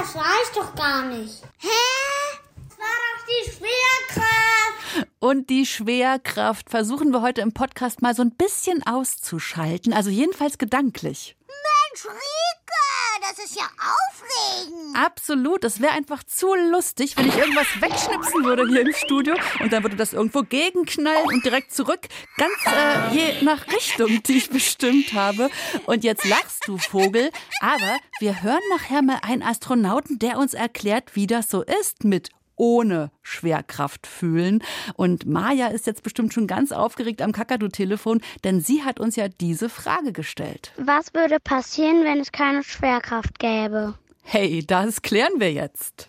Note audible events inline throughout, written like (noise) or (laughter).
das weiß doch gar nicht. Hä? Das war doch die Schwerkraft. Und die Schwerkraft versuchen wir heute im Podcast mal so ein bisschen auszuschalten, also jedenfalls gedanklich. Mensch, Rike, das ist ja aufregend. Absolut, es wäre einfach zu lustig, wenn ich irgendwas wegschnipsen würde hier im Studio und dann würde das irgendwo gegenknallen und direkt zurück, ganz äh, je nach Richtung, die ich bestimmt habe. Und jetzt lachst du, Vogel, aber wir hören nachher mal einen Astronauten, der uns erklärt, wie das so ist mit ohne Schwerkraft fühlen. Und Maja ist jetzt bestimmt schon ganz aufgeregt am Kakadu-Telefon, denn sie hat uns ja diese Frage gestellt. Was würde passieren, wenn es keine Schwerkraft gäbe? Hey, das klären wir jetzt.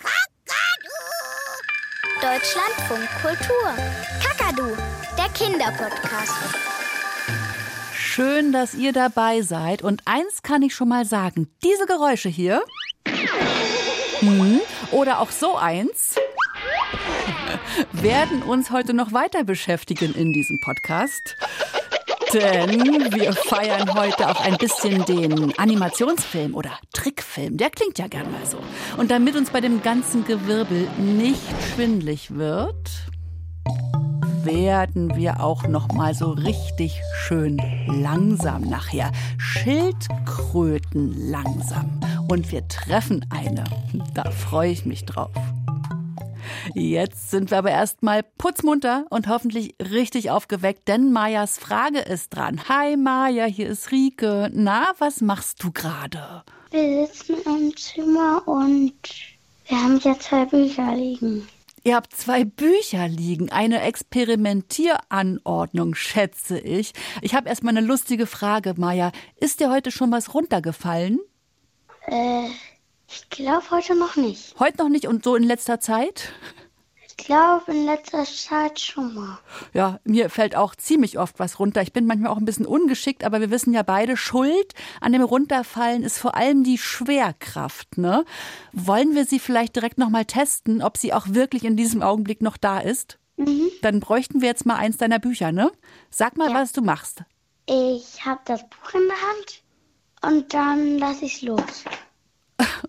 Deutschlandfunk Kultur. Kakadu, der Kinderpodcast. Schön, dass ihr dabei seid. Und eins kann ich schon mal sagen: diese Geräusche hier. Hm, oder auch so eins werden uns heute noch weiter beschäftigen in diesem Podcast. Denn wir feiern heute auch ein bisschen den Animationsfilm oder Trickfilm. Der klingt ja gern mal so. Und damit uns bei dem ganzen Gewirbel nicht schwindlig wird, werden wir auch noch mal so richtig schön langsam nachher. Schildkröten langsam. Und wir treffen eine. Da freue ich mich drauf. Jetzt sind wir aber erstmal putzmunter und hoffentlich richtig aufgeweckt, denn Majas Frage ist dran. Hi Maja, hier ist Rike. Na, was machst du gerade? Wir sitzen im Zimmer und wir haben hier zwei Bücher liegen. Ihr habt zwei Bücher liegen, eine Experimentieranordnung, schätze ich. Ich habe erstmal eine lustige Frage, Maja. Ist dir heute schon was runtergefallen? Äh, ich glaube heute noch nicht. Heute noch nicht und so in letzter Zeit? Ich glaube in letzter Zeit schon mal. Ja, mir fällt auch ziemlich oft was runter. Ich bin manchmal auch ein bisschen ungeschickt, aber wir wissen ja beide, Schuld an dem Runterfallen ist vor allem die Schwerkraft. Ne? Wollen wir sie vielleicht direkt nochmal testen, ob sie auch wirklich in diesem Augenblick noch da ist? Mhm. Dann bräuchten wir jetzt mal eins deiner Bücher, ne? Sag mal, Ja. was du machst. Ich habe das Buch in der Hand und dann lasse ich es los.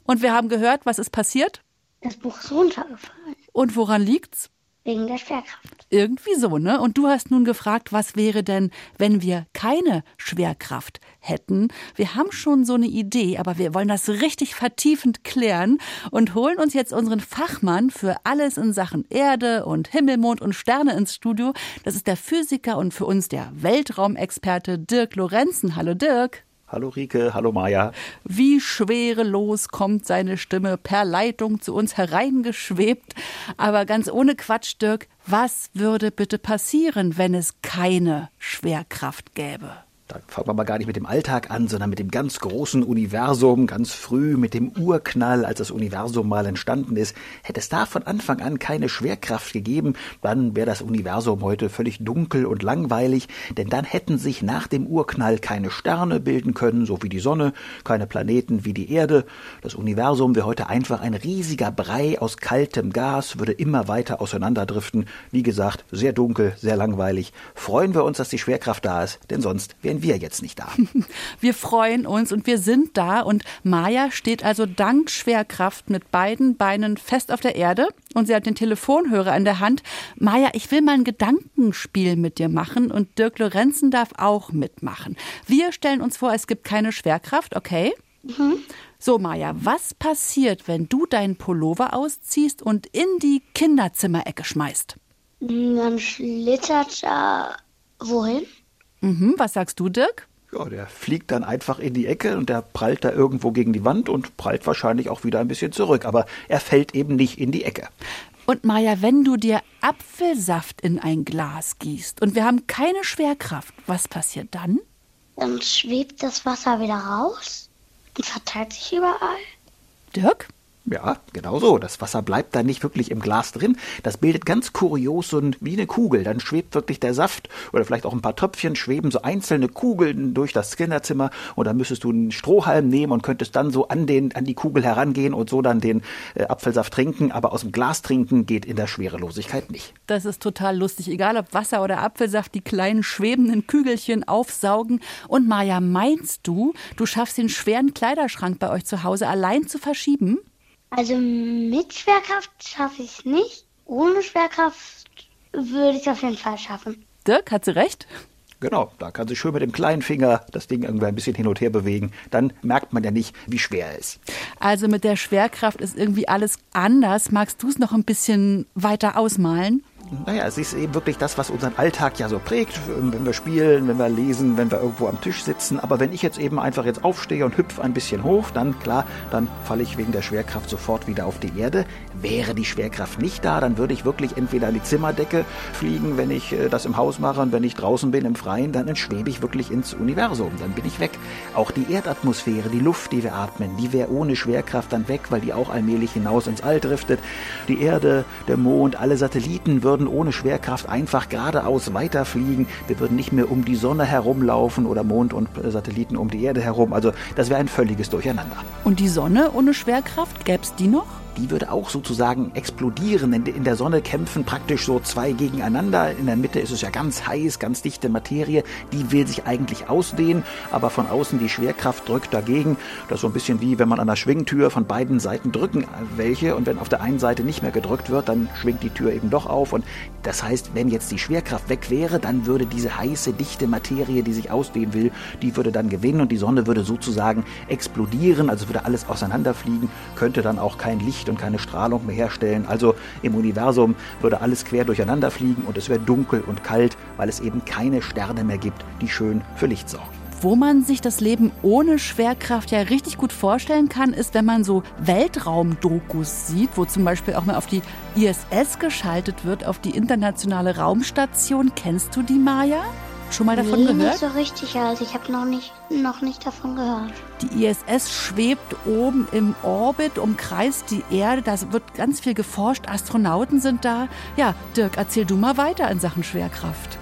Und wir haben gehört, was ist passiert? Das Buch ist runtergefallen. Und woran liegt's? Wegen der Schwerkraft. Irgendwie so, ne? Und du hast nun gefragt, was wäre denn, wenn wir keine Schwerkraft hätten? Wir haben schon so eine Idee, aber wir wollen das richtig vertiefend klären und holen uns jetzt unseren Fachmann für alles in Sachen Erde und Himmel, Mond und Sterne ins Studio. Das ist der Physiker und für uns der Weltraumexperte Dirk Lorenzen. Hallo Dirk. Hallo Rike, hallo Maja. Wie schwerelos kommt seine Stimme per Leitung zu uns hereingeschwebt. Aber ganz ohne Quatsch, Dirk, was würde bitte passieren, wenn es keine Schwerkraft gäbe? Da fangen wir mal gar nicht mit dem Alltag an, sondern mit dem ganz großen Universum, ganz früh mit dem Urknall, als das Universum mal entstanden ist. Hätte es da von Anfang an keine Schwerkraft gegeben, dann wäre das Universum heute völlig dunkel und langweilig, denn dann hätten sich nach dem Urknall keine Sterne bilden können, so wie die Sonne, keine Planeten wie die Erde. Das Universum wäre heute einfach ein riesiger Brei aus kaltem Gas, würde immer weiter auseinanderdriften. Wie gesagt, sehr dunkel, sehr langweilig. Freuen wir uns, dass die Schwerkraft da ist, denn sonst wären wir jetzt nicht da. (laughs) Wir freuen uns und wir sind da und Maja steht also dank Schwerkraft mit beiden Beinen fest auf der Erde und sie hat den Telefonhörer in der Hand. Maja, ich will mal ein Gedankenspiel mit dir machen und Dirk Lorenzen darf auch mitmachen. Wir stellen uns vor, es gibt keine Schwerkraft, okay? So, Maja, was passiert, wenn du deinen Pullover ausziehst und in die Kinderzimmerecke schmeißt? Dann schlittert er wohin? Mhm, was sagst du, Dirk? Ja, der fliegt dann einfach in die Ecke und der prallt da irgendwo gegen die Wand und prallt wahrscheinlich auch wieder ein bisschen zurück. Aber er fällt eben nicht in die Ecke. Und Maja, wenn du dir Apfelsaft in ein Glas gießt und wir haben keine Schwerkraft, was passiert dann? Dann schwebt das Wasser wieder raus und verteilt sich überall. Dirk? Ja, genau so. Das Wasser bleibt da nicht wirklich im Glas drin. Das bildet ganz kurios so ein, wie eine Kugel. Dann schwebt wirklich der Saft oder vielleicht auch ein paar Tröpfchen schweben so einzelne Kugeln durch das Kinderzimmer und dann müsstest du einen Strohhalm nehmen und könntest dann so an den an die Kugel herangehen und so dann den äh, Apfelsaft trinken. Aber aus dem Glas trinken geht in der Schwerelosigkeit nicht. Das ist total lustig. Egal ob Wasser oder Apfelsaft, die kleinen schwebenden Kügelchen aufsaugen. Und Maja, meinst du, du schaffst den schweren Kleiderschrank bei euch zu Hause allein zu verschieben? Also mit Schwerkraft schaffe ich es nicht. Ohne Schwerkraft würde ich es auf jeden Fall schaffen. Dirk, hat sie recht? Genau, da kann sie schön mit dem kleinen Finger das Ding irgendwie ein bisschen hin und her bewegen. Dann merkt man ja nicht, wie schwer er ist. Also mit der Schwerkraft ist irgendwie alles anders. Magst du es noch ein bisschen weiter ausmalen? Naja, es ist eben wirklich das, was unseren Alltag ja so prägt, wenn wir spielen, wenn wir lesen, wenn wir irgendwo am Tisch sitzen. Aber wenn ich jetzt eben einfach jetzt aufstehe und hüpfe ein bisschen hoch, dann klar, dann falle ich wegen der Schwerkraft sofort wieder auf die Erde. Wäre die Schwerkraft nicht da, dann würde ich wirklich entweder an die Zimmerdecke fliegen, wenn ich äh, das im Haus mache und wenn ich draußen bin im Freien, dann schwebe ich wirklich ins Universum, dann bin ich weg. Auch die Erdatmosphäre, die Luft, die wir atmen, die wäre ohne Schwerkraft dann weg, weil die auch allmählich hinaus ins All driftet. Die Erde, der Mond, alle Satelliten würden ohne Schwerkraft einfach geradeaus weiterfliegen. Wir würden nicht mehr um die Sonne herumlaufen oder Mond und Satelliten um die Erde herum. Also das wäre ein völliges Durcheinander. Und die Sonne ohne Schwerkraft, gäbe es die noch? Die würde auch sozusagen explodieren. In der Sonne kämpfen praktisch so zwei gegeneinander. In der Mitte ist es ja ganz heiß, ganz dichte Materie. Die will sich eigentlich ausdehnen, aber von außen die Schwerkraft drückt dagegen. Das ist so ein bisschen wie wenn man an der Schwingtür von beiden Seiten drücken welche und wenn auf der einen Seite nicht mehr gedrückt wird, dann schwingt die Tür eben doch auf. Und das heißt, wenn jetzt die Schwerkraft weg wäre, dann würde diese heiße, dichte Materie, die sich ausdehnen will, die würde dann gewinnen und die Sonne würde sozusagen explodieren, also würde alles auseinanderfliegen, könnte dann auch kein Licht Licht und keine Strahlung mehr herstellen. Also im Universum würde alles quer durcheinander fliegen und es wäre dunkel und kalt, weil es eben keine Sterne mehr gibt, die schön für Licht sorgen. Wo man sich das Leben ohne Schwerkraft ja richtig gut vorstellen kann, ist, wenn man so Weltraumdokus sieht, wo zum Beispiel auch mal auf die ISS geschaltet wird, auf die internationale Raumstation. Kennst du die, Maya? Schon mal davon nee, gehört? Nicht so richtig, also ich habe noch nicht, noch nicht davon gehört. Die ISS schwebt oben im Orbit, umkreist die Erde, da wird ganz viel geforscht, Astronauten sind da. Ja, Dirk, erzähl du mal weiter in Sachen Schwerkraft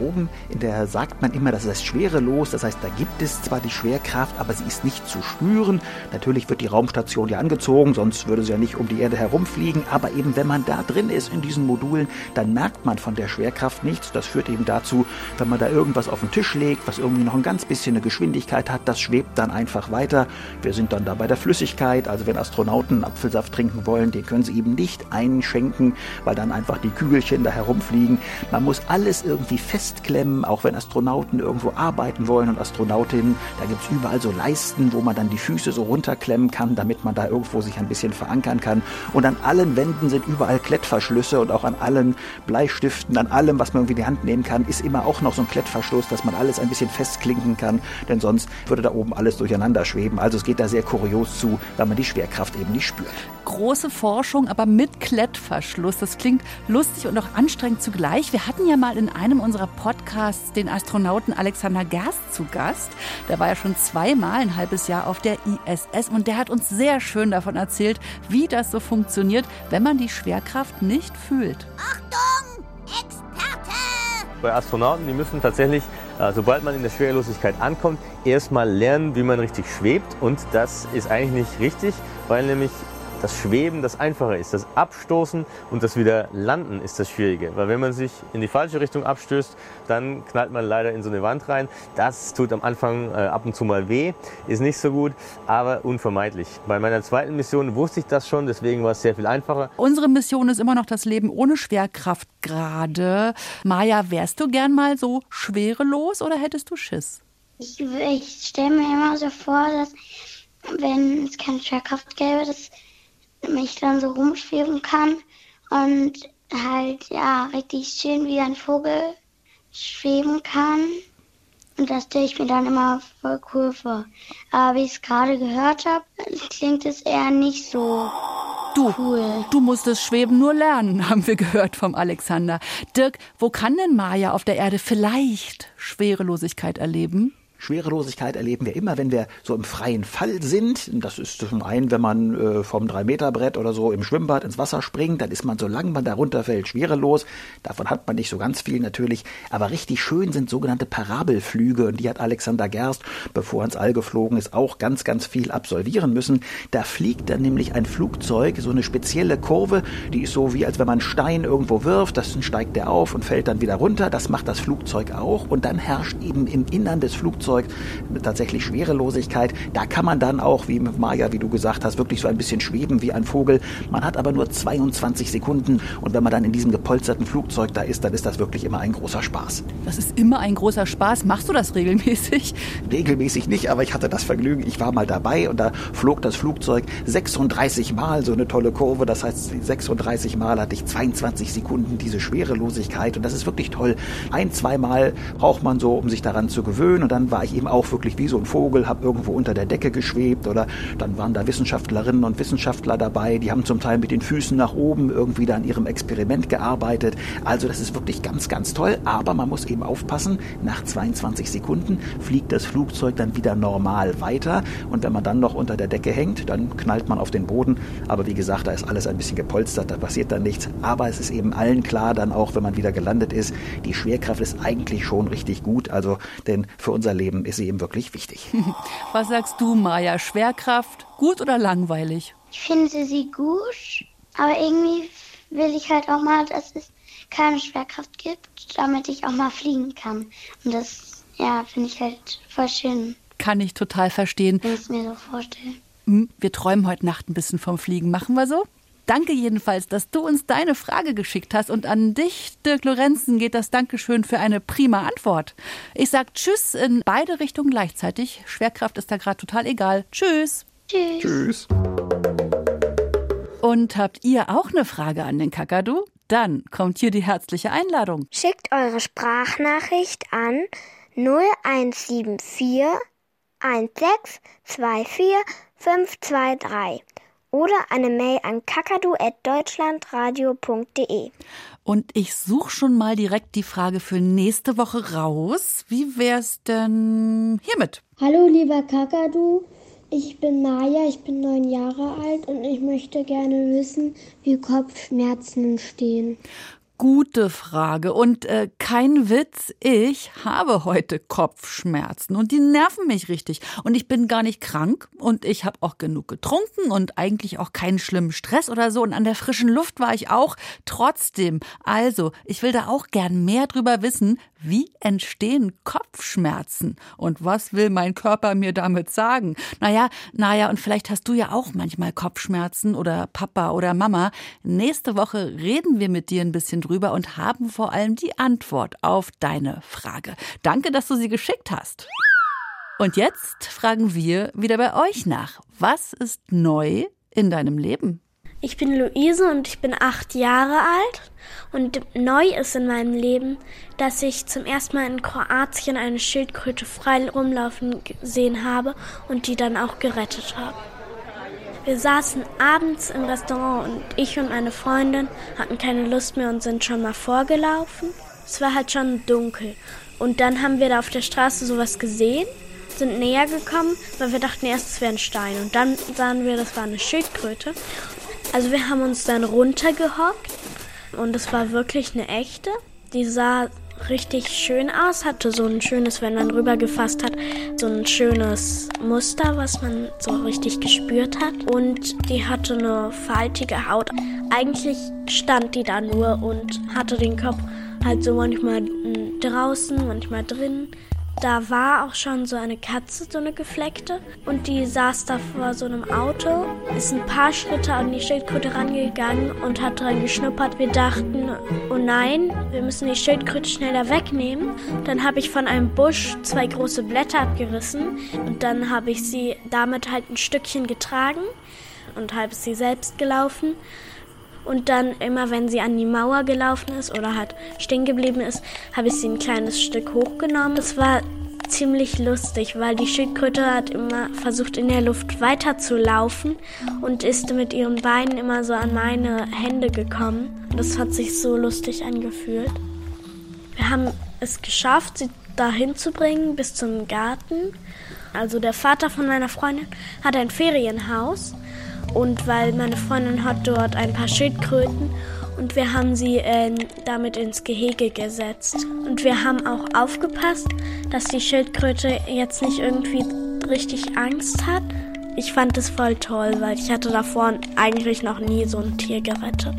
oben in der sagt man immer, das ist schwerelos. Das heißt, da gibt es zwar die Schwerkraft, aber sie ist nicht zu spüren. Natürlich wird die Raumstation ja angezogen, sonst würde sie ja nicht um die Erde herumfliegen. Aber eben, wenn man da drin ist in diesen Modulen, dann merkt man von der Schwerkraft nichts. Das führt eben dazu, wenn man da irgendwas auf den Tisch legt, was irgendwie noch ein ganz bisschen eine Geschwindigkeit hat, das schwebt dann einfach weiter. Wir sind dann da bei der Flüssigkeit. Also wenn Astronauten Apfelsaft trinken wollen, den können sie eben nicht einschenken, weil dann einfach die Kügelchen da herumfliegen. Man muss alles irgendwie fest festklemmen, auch wenn Astronauten irgendwo arbeiten wollen und Astronautinnen. Da gibt es überall so Leisten, wo man dann die Füße so runterklemmen kann, damit man da irgendwo sich ein bisschen verankern kann. Und an allen Wänden sind überall Klettverschlüsse und auch an allen Bleistiften, an allem, was man irgendwie in die Hand nehmen kann, ist immer auch noch so ein Klettverschluss, dass man alles ein bisschen festklinken kann, denn sonst würde da oben alles durcheinander schweben. Also es geht da sehr kurios zu, weil man die Schwerkraft eben nicht spürt. Große Forschung, aber mit Klettverschluss. Das klingt lustig und auch anstrengend zugleich. Wir hatten ja mal in einem unserer Podcasts den Astronauten Alexander Gerst zu Gast. Der war ja schon zweimal ein halbes Jahr auf der ISS und der hat uns sehr schön davon erzählt, wie das so funktioniert, wenn man die Schwerkraft nicht fühlt. Achtung, Experte! Bei Astronauten, die müssen tatsächlich, äh, sobald man in der Schwerelosigkeit ankommt, erstmal lernen, wie man richtig schwebt. Und das ist eigentlich nicht richtig, weil nämlich das Schweben das Einfache ist. Das Abstoßen und das wieder Landen ist das Schwierige. Weil wenn man sich in die falsche Richtung abstößt, dann knallt man leider in so eine Wand rein. Das tut am Anfang äh, ab und zu mal weh, ist nicht so gut, aber unvermeidlich. Bei meiner zweiten Mission wusste ich das schon, deswegen war es sehr viel einfacher. Unsere Mission ist immer noch das Leben ohne Schwerkraft gerade. Maja, wärst du gern mal so schwerelos oder hättest du Schiss? Ich, ich stelle mir immer so vor, dass wenn es keine Schwerkraft gäbe, dass mich dann so rumschweben kann und halt ja richtig schön wie ein Vogel schweben kann. Und das stelle ich mir dann immer voll cool vor. Aber wie ich es gerade gehört habe, klingt es eher nicht so du, cool. Du musst das Schweben nur lernen, (laughs) haben wir gehört vom Alexander. Dirk, wo kann denn Maya auf der Erde vielleicht Schwerelosigkeit erleben? Schwerelosigkeit erleben wir immer, wenn wir so im freien Fall sind. Das ist zum einen, wenn man äh, vom 3-Meter-Brett oder so im Schwimmbad ins Wasser springt, dann ist man, solange man da runterfällt, schwerelos. Davon hat man nicht so ganz viel natürlich. Aber richtig schön sind sogenannte Parabelflüge. Und die hat Alexander Gerst, bevor er ins All geflogen ist, auch ganz, ganz viel absolvieren müssen. Da fliegt dann nämlich ein Flugzeug, so eine spezielle Kurve, die ist so wie, als wenn man Stein irgendwo wirft. Das steigt der auf und fällt dann wieder runter. Das macht das Flugzeug auch. Und dann herrscht eben im Innern des Flugzeugs Flugzeug, tatsächlich Schwerelosigkeit. Da kann man dann auch, wie Maja, wie du gesagt hast, wirklich so ein bisschen schweben wie ein Vogel. Man hat aber nur 22 Sekunden und wenn man dann in diesem gepolsterten Flugzeug da ist, dann ist das wirklich immer ein großer Spaß. Das ist immer ein großer Spaß. Machst du das regelmäßig? Regelmäßig nicht, aber ich hatte das Vergnügen. Ich war mal dabei und da flog das Flugzeug 36 Mal so eine tolle Kurve. Das heißt, 36 Mal hatte ich 22 Sekunden diese Schwerelosigkeit und das ist wirklich toll. Ein, zweimal braucht man so, um sich daran zu gewöhnen und dann war ich eben auch wirklich wie so ein Vogel, habe irgendwo unter der Decke geschwebt oder dann waren da Wissenschaftlerinnen und Wissenschaftler dabei, die haben zum Teil mit den Füßen nach oben irgendwie da an ihrem Experiment gearbeitet. Also das ist wirklich ganz, ganz toll, aber man muss eben aufpassen, nach 22 Sekunden fliegt das Flugzeug dann wieder normal weiter und wenn man dann noch unter der Decke hängt, dann knallt man auf den Boden. Aber wie gesagt, da ist alles ein bisschen gepolstert, da passiert dann nichts. Aber es ist eben allen klar, dann auch, wenn man wieder gelandet ist, die Schwerkraft ist eigentlich schon richtig gut. Also, denn für unser Leben ist sie eben wirklich wichtig. (laughs) Was sagst du, Maja? Schwerkraft gut oder langweilig? Ich finde sie gut, aber irgendwie will ich halt auch mal, dass es keine Schwerkraft gibt, damit ich auch mal fliegen kann. Und das, ja, finde ich halt voll schön. Kann ich total verstehen. Wenn ich es mir so vorstelle. Hm, wir träumen heute Nacht ein bisschen vom Fliegen. Machen wir so? Danke jedenfalls, dass du uns deine Frage geschickt hast. Und an dich, Dirk Lorenzen, geht das Dankeschön für eine prima Antwort. Ich sag Tschüss in beide Richtungen gleichzeitig. Schwerkraft ist da gerade total egal. Tschüss. Tschüss. Tschüss. Und habt ihr auch eine Frage an den Kakadu? Dann kommt hier die herzliche Einladung. Schickt eure Sprachnachricht an 0174 1624 523 oder eine Mail an kakadu.deutschlandradio.de. Und ich suche schon mal direkt die Frage für nächste Woche raus. Wie wär's denn hiermit? Hallo, lieber Kakadu. Ich bin Maja, ich bin neun Jahre alt und ich möchte gerne wissen, wie Kopfschmerzen entstehen. Gute Frage. Und äh, kein Witz, ich habe heute Kopfschmerzen und die nerven mich richtig. Und ich bin gar nicht krank und ich habe auch genug getrunken und eigentlich auch keinen schlimmen Stress oder so. Und an der frischen Luft war ich auch trotzdem. Also, ich will da auch gern mehr drüber wissen, wie entstehen Kopfschmerzen? Und was will mein Körper mir damit sagen? Naja, naja, und vielleicht hast du ja auch manchmal Kopfschmerzen oder Papa oder Mama. Nächste Woche reden wir mit dir ein bisschen drüber und haben vor allem die Antwort auf deine Frage. Danke, dass du sie geschickt hast. Und jetzt fragen wir wieder bei euch nach. Was ist neu in deinem Leben? Ich bin Luise und ich bin acht Jahre alt. Und neu ist in meinem Leben, dass ich zum ersten Mal in Kroatien eine Schildkröte frei rumlaufen gesehen habe und die dann auch gerettet habe. Wir saßen abends im Restaurant und ich und meine Freundin hatten keine Lust mehr und sind schon mal vorgelaufen. Es war halt schon dunkel. Und dann haben wir da auf der Straße sowas gesehen, sind näher gekommen, weil wir dachten erst, es wäre ein Stein. Und dann sahen wir, das war eine Schildkröte. Also wir haben uns dann runtergehockt und es war wirklich eine echte. Die sah richtig schön aus, hatte so ein schönes, wenn man rübergefasst hat, so ein schönes Muster, was man so richtig gespürt hat. Und die hatte eine faltige Haut. Eigentlich stand die da nur und hatte den Kopf halt so manchmal draußen, manchmal drin. Da war auch schon so eine Katze, so eine gefleckte. Und die saß da vor so einem Auto, ist ein paar Schritte an die Schildkröte rangegangen und hat dran geschnuppert. Wir dachten, oh nein, wir müssen die Schildkröte schneller wegnehmen. Dann habe ich von einem Busch zwei große Blätter abgerissen und dann habe ich sie damit halt ein Stückchen getragen und ist sie selbst gelaufen. Und dann immer, wenn sie an die Mauer gelaufen ist oder halt stehen geblieben ist, habe ich sie ein kleines Stück hochgenommen. Das war ziemlich lustig, weil die Schildkröte hat immer versucht in der Luft weiterzulaufen und ist mit ihren Beinen immer so an meine Hände gekommen. Das hat sich so lustig angefühlt. Wir haben es geschafft, sie dahin zu bringen bis zum Garten. Also der Vater von meiner Freundin hat ein Ferienhaus und weil meine Freundin hat dort ein paar Schildkröten und wir haben sie äh, damit ins Gehege gesetzt. Und wir haben auch aufgepasst, dass die Schildkröte jetzt nicht irgendwie richtig Angst hat. Ich fand es voll toll, weil ich hatte davor eigentlich noch nie so ein Tier gerettet.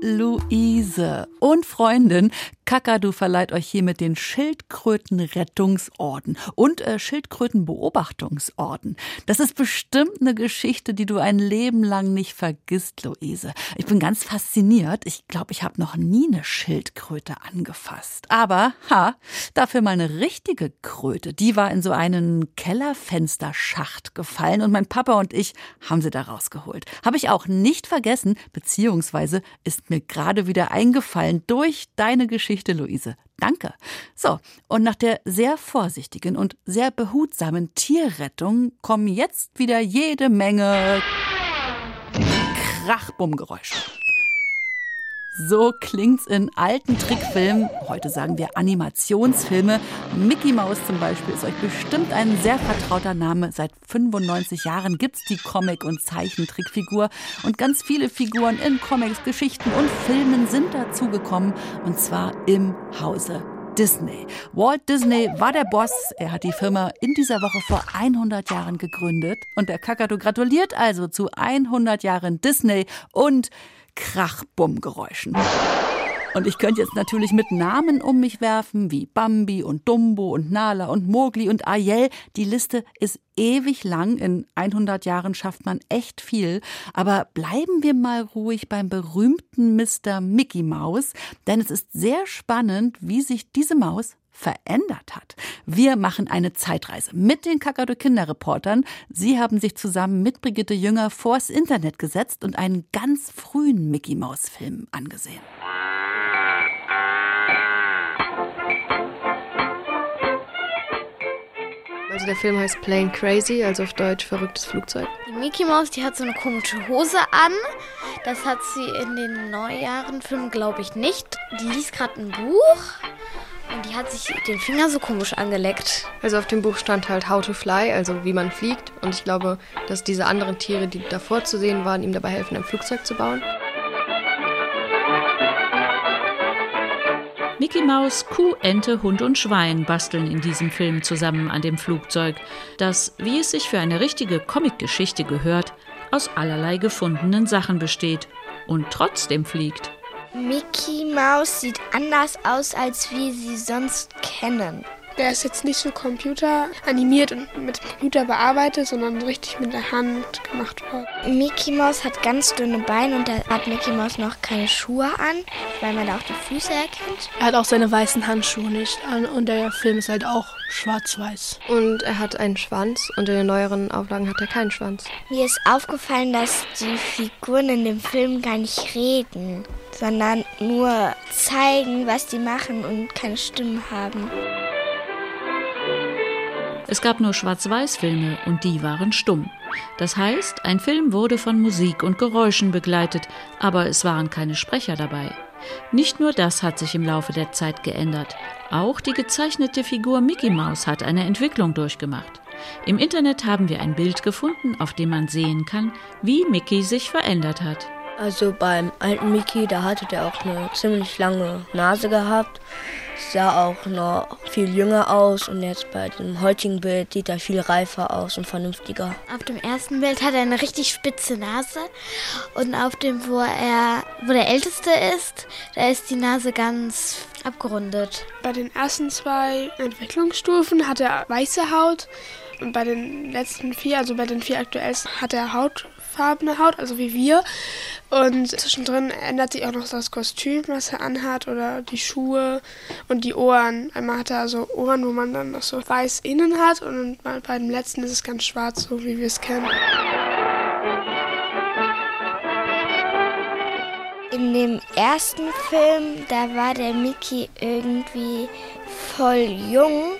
Luise und Freundin Kakadu verleiht euch hiermit den Schildkrötenrettungsorden und äh, Schildkrötenbeobachtungsorden. Das ist bestimmt eine Geschichte, die du ein Leben lang nicht vergisst, Luise. Ich bin ganz fasziniert. Ich glaube, ich habe noch nie eine Schildkröte angefasst. Aber, ha, dafür mal eine richtige Kröte. Die war in so einen Kellerfensterschacht gefallen und mein Papa und ich haben sie da rausgeholt. Habe ich auch nicht vergessen, beziehungsweise ist mir gerade wieder eingefallen durch deine Geschichte, Luise. Danke. So, und nach der sehr vorsichtigen und sehr behutsamen Tierrettung kommen jetzt wieder jede Menge Krachbummgeräusche. So klingt's in alten Trickfilmen, heute sagen wir Animationsfilme. Mickey Mouse zum Beispiel ist euch bestimmt ein sehr vertrauter Name. Seit 95 Jahren gibt's die Comic- und Zeichentrickfigur und ganz viele Figuren in Comics, Geschichten und Filmen sind dazugekommen und zwar im Hause Disney. Walt Disney war der Boss. Er hat die Firma in dieser Woche vor 100 Jahren gegründet. Und der Kakadu gratuliert also zu 100 Jahren Disney und Krachbummgeräuschen. Und ich könnte jetzt natürlich mit Namen um mich werfen, wie Bambi und Dumbo und Nala und Mogli und Ariel. Die Liste ist ewig lang. In 100 Jahren schafft man echt viel. Aber bleiben wir mal ruhig beim berühmten Mr. Mickey Mouse, denn es ist sehr spannend, wie sich diese Maus verändert hat. Wir machen eine Zeitreise mit den Kakadu Kinderreportern. Sie haben sich zusammen mit Brigitte Jünger vors Internet gesetzt und einen ganz frühen Mickey Maus Film angesehen. Also der Film heißt Plane Crazy, also auf Deutsch verrücktes Flugzeug. Die Mickey Mouse, die hat so eine komische Hose an. Das hat sie in den Neujahrenfilmen, glaube ich, nicht. Die liest gerade ein Buch und die hat sich den Finger so komisch angeleckt. Also auf dem Buch stand halt How to Fly, also wie man fliegt. Und ich glaube, dass diese anderen Tiere, die davor zu sehen waren, ihm dabei helfen, ein Flugzeug zu bauen. Mickey Maus, Kuh, Ente, Hund und Schwein basteln in diesem Film zusammen an dem Flugzeug, das, wie es sich für eine richtige Comicgeschichte gehört, aus allerlei gefundenen Sachen besteht und trotzdem fliegt. Mickey Maus sieht anders aus, als wir sie sonst kennen. Der ist jetzt nicht so computeranimiert und mit Computer bearbeitet, sondern richtig mit der Hand gemacht worden. Mickey Maus hat ganz dünne Beine und da hat Mickey Maus noch keine Schuhe an, weil man da auch die Füße erkennt. Er hat auch seine weißen Handschuhe nicht an und der Film ist halt auch schwarz-weiß. Und er hat einen Schwanz und in den neueren Auflagen hat er keinen Schwanz. Mir ist aufgefallen, dass die Figuren in dem Film gar nicht reden, sondern nur zeigen, was die machen und keine Stimmen haben. Es gab nur Schwarz-Weiß-Filme und die waren stumm. Das heißt, ein Film wurde von Musik und Geräuschen begleitet, aber es waren keine Sprecher dabei. Nicht nur das hat sich im Laufe der Zeit geändert. Auch die gezeichnete Figur Mickey Mouse hat eine Entwicklung durchgemacht. Im Internet haben wir ein Bild gefunden, auf dem man sehen kann, wie Mickey sich verändert hat. Also beim alten Mickey, da hatte der auch eine ziemlich lange Nase gehabt sah auch noch viel jünger aus und jetzt bei dem heutigen Bild sieht er viel reifer aus und vernünftiger. Auf dem ersten Bild hat er eine richtig spitze Nase und auf dem, wo er, wo der Älteste ist, da ist die Nase ganz abgerundet. Bei den ersten zwei Entwicklungsstufen hat er weiße Haut und bei den letzten vier, also bei den vier aktuellsten, hat er hautfarbene Haut, also wie wir. Und zwischendrin ändert sich auch noch das Kostüm, was er anhat, oder die Schuhe und die Ohren. Einmal hat er so Ohren, wo man dann noch so weiß innen hat, und bei dem letzten ist es ganz schwarz, so wie wir es kennen. In dem ersten Film, da war der Mickey irgendwie voll jung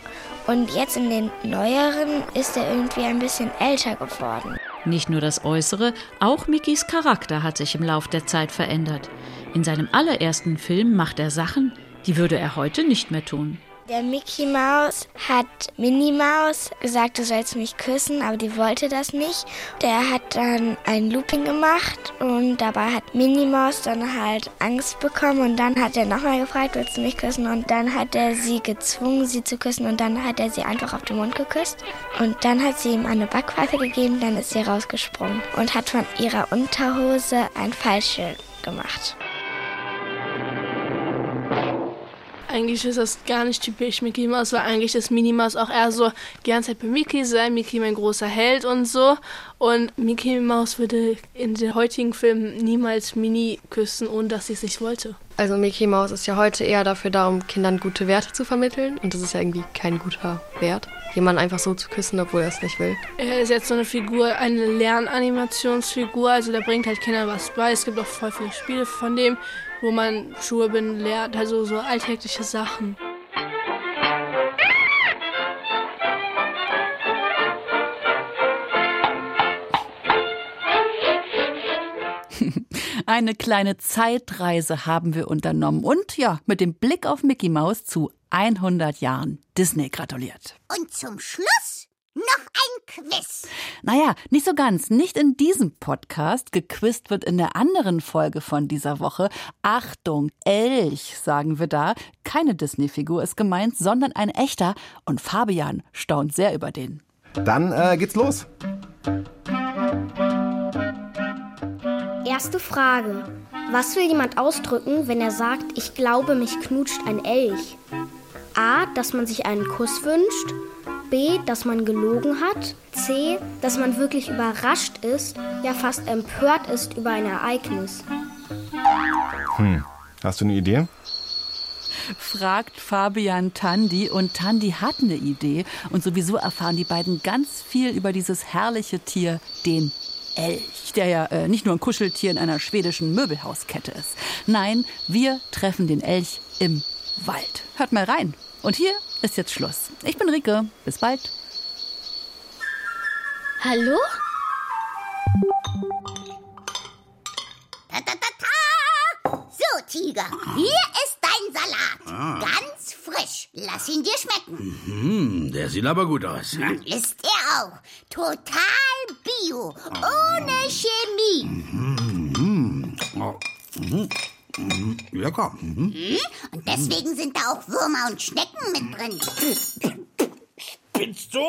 und jetzt in den neueren ist er irgendwie ein bisschen älter geworden. Nicht nur das Äußere, auch Mickys Charakter hat sich im Lauf der Zeit verändert. In seinem allerersten Film macht er Sachen, die würde er heute nicht mehr tun. Der Mickey Mouse hat Minnie Maus gesagt, du sollst mich küssen, aber die wollte das nicht. Der hat dann ein Looping gemacht und dabei hat Minnie Maus dann halt Angst bekommen und dann hat er nochmal gefragt, willst du mich küssen? Und dann hat er sie gezwungen, sie zu küssen und dann hat er sie einfach auf den Mund geküsst. Und dann hat sie ihm eine Backpfeife gegeben, dann ist sie rausgesprungen und hat von ihrer Unterhose ein Fallschirm gemacht. Eigentlich ist das gar nicht typisch Mickey Mouse, weil eigentlich ist Minnie Mouse auch eher so die ganze Zeit bei Mickey sein, Mickey mein großer Held und so. Und Mickey Mouse würde in den heutigen Filmen niemals Minnie küssen, ohne dass sie es nicht wollte. Also Mickey Mouse ist ja heute eher dafür da, um Kindern gute Werte zu vermitteln. Und das ist ja irgendwie kein guter Wert, jemanden einfach so zu küssen, obwohl er es nicht will. Er ist jetzt so eine Figur, eine Lernanimationsfigur, also der bringt halt Kindern was bei. Es gibt auch voll viele Spiele von dem, wo man Schuhe binden lernt, also so alltägliche Sachen. Eine kleine Zeitreise haben wir unternommen und ja, mit dem Blick auf Mickey Mouse zu 100 Jahren Disney gratuliert. Und zum Schluss noch ein Quiz. Naja, nicht so ganz. Nicht in diesem Podcast. Gequizt wird in der anderen Folge von dieser Woche. Achtung, Elch, sagen wir da. Keine Disney-Figur ist gemeint, sondern ein echter. Und Fabian staunt sehr über den. Dann äh, geht's los. Erste Frage. Was will jemand ausdrücken, wenn er sagt, ich glaube, mich knutscht ein Elch? A, dass man sich einen Kuss wünscht. B, dass man gelogen hat. C, dass man wirklich überrascht ist, ja fast empört ist über ein Ereignis. Hm. Hast du eine Idee? fragt Fabian Tandi und Tandi hat eine Idee und sowieso erfahren die beiden ganz viel über dieses herrliche Tier, den Elch, der ja äh, nicht nur ein Kuscheltier in einer schwedischen Möbelhauskette ist. Nein, wir treffen den Elch im Wald. Hört mal rein. Und hier ist jetzt Schluss. Ich bin Rike. Bis bald. Hallo? Ta, ta, ta, ta. So, Tiger, hier ist dein Salat. Ah. Ganz frisch. Lass ihn dir schmecken. Hm, der sieht aber gut aus. Ist er auch. Total bio. Ohne Chemie. Mhm. Oh. Mhm. Mhm. Lecker. Mhm. Hm? Und deswegen sind da auch Würmer und Schnecken mit drin. Spinnst du?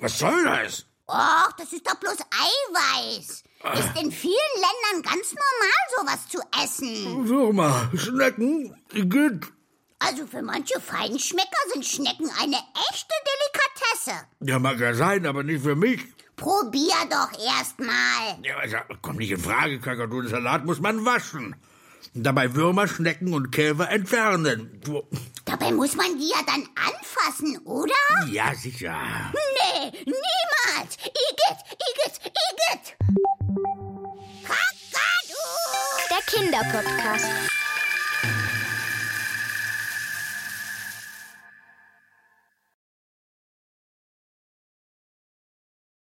Was soll das? Och, das ist doch bloß Eiweiß. Ist in vielen Ländern ganz normal, sowas zu essen. Würmer, Schnecken, gut. Also für manche Feinschmecker sind Schnecken eine echte Delikatesse. Ja, mag ja sein, aber nicht für mich. Probier doch erst mal. Ja, also, kommt nicht in Frage, Kakadu. Den Salat muss man waschen. Dabei Würmer, Schnecken und Käfer entfernen. Dabei muss man die ja dann anfassen, oder? Ja, sicher. Nee, niemals. Igitt, Igitt, Igitt. Der Kinderpodcast.